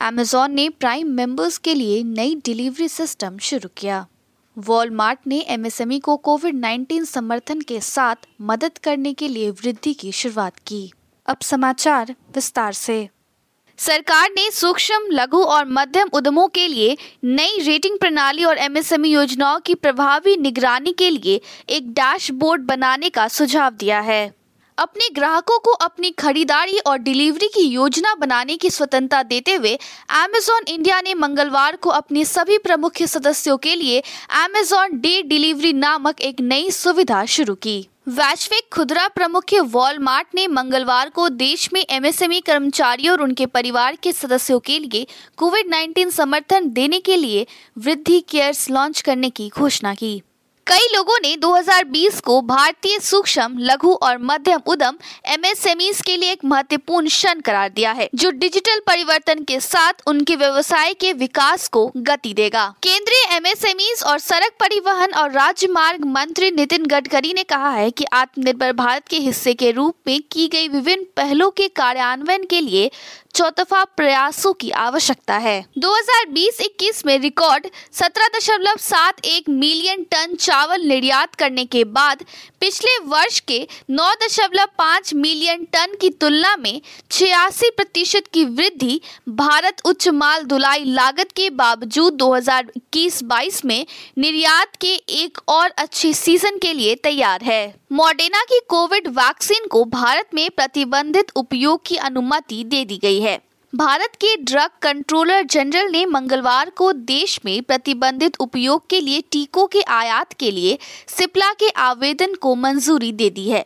Amazon ने prime members के लिए नई डिलीवरी सिस्टम शुरू किया। वॉलमार्ट ने एमएसएमई को कोविड 19 समर्थन के साथ मदद करने के लिए वृद्धि की शुरुआत की। अब समाचार विस्तार से। सरकार ने सूक्ष्म, लघु और मध्यम उद्यमों के लिए नई रेटिंग प्रणाली और एमएसएमई योजनाओं की प्रभावी निगरानी के लिए एक डैशबोर्ड बनाने का सुझाव दिया है। अपने ग्राहकों को अपनी खरीदारी और डिलीवरी की योजना बनाने की स्वतंत्रता देते हुए अमेजॉन इंडिया ने मंगलवार को अपने सभी प्रमुख सदस्यों के लिए अमेजॉन डे डिलीवरी नामक एक नई सुविधा शुरू की। वैश्विक खुदरा प्रमुख वॉलमार्ट ने मंगलवार को देश में एमएसएमई कर्मचारियों और उनके परिवार के सदस्यों के लिए कोविड 19 समर्थन देने के लिए वृद्धि केयर्स लॉन्च करने की घोषणा की। कई लोगों ने 2020 को भारतीय सूक्ष्म, लघु और मध्यम उद्यम एमएसएमई के लिए एक महत्वपूर्ण क्षण करार दिया है, जो डिजिटल परिवर्तन के साथ उनके व्यवसाय के विकास को गति देगा। केंद्रीय एमएसएमई और सड़क परिवहन और राजमार्ग मंत्री नितिन गडकरी ने कहा है कि आत्मनिर्भर भारत के हिस्से के रूप में की गई विभिन्न पहलों के कार्यान्वयन के लिए चौतफा प्रयासों की आवश्यकता है। 2020-21 में रिकॉर्ड 17.71 मिलियन टन चावल निर्यात करने के बाद पिछले वर्ष के 9.5 मिलियन टन की तुलना में छियासी प्रतिशत की वृद्धि भारत उच्च माल धुलाई लागत के बावजूद 2021-22 में निर्यात के एक और अच्छे सीज़न के लिए तैयार है। मॉडर्ना की कोविड वैक्सीन को भारत में प्रतिबंधित उपयोग की अनुमति दे दी गई है। भारत के ड्रग कंट्रोलर जनरल ने मंगलवार को देश में प्रतिबंधित उपयोग के लिए टीकों के आयात के लिए सिप्ला के आवेदन को मंजूरी दे दी है।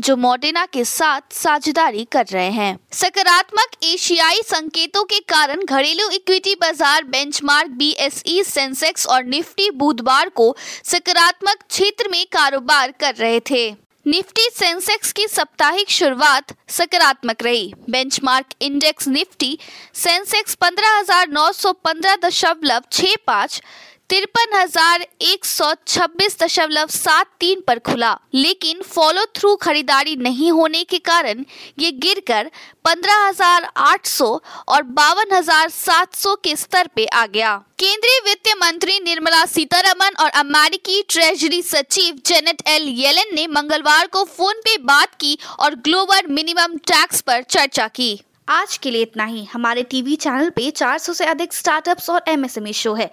जो मोडेना के साथ साझेदारी कर रहे हैं। सकारात्मक एशियाई संकेतों के कारण घरेलू इक्विटी बाज़ार बेंचमार्क बीएसई सेंसेक्स और निफ्टी बुधवार को सकारात्मक क्षेत्र में कारोबार कर रहे थे। निफ्टी सेंसेक्स की साप्ताहिक शुरुआत सकारात्मक रही। बेंचमार्क इंडेक्स निफ्टी सेंसेक्स 15,915.65 तिरपन हज़ार एक सौ छब्बीस दशमलव सात तीन पर खुला, लेकिन फॉलो थ्रू खरीदारी नहीं होने के कारण ये गिरकर पंद्रह हज़ार आठ सौ और बावन हज़ार सात सौ के स्तर पे आ गया। केंद्रीय वित्त मंत्री निर्मला सीतारमन और अमेरिकी ट्रेजरी सचिव जेनेट एल येलन ने मंगलवार को फ़ोन पे बात की और ग्लोबल मिनिमम टैक्स पर चर्चा की। आज के लिए इतना ही। हमारे टीवी चैनल पे 400 से अधिक स्टार्टअप्स और एमएसएमई शो है।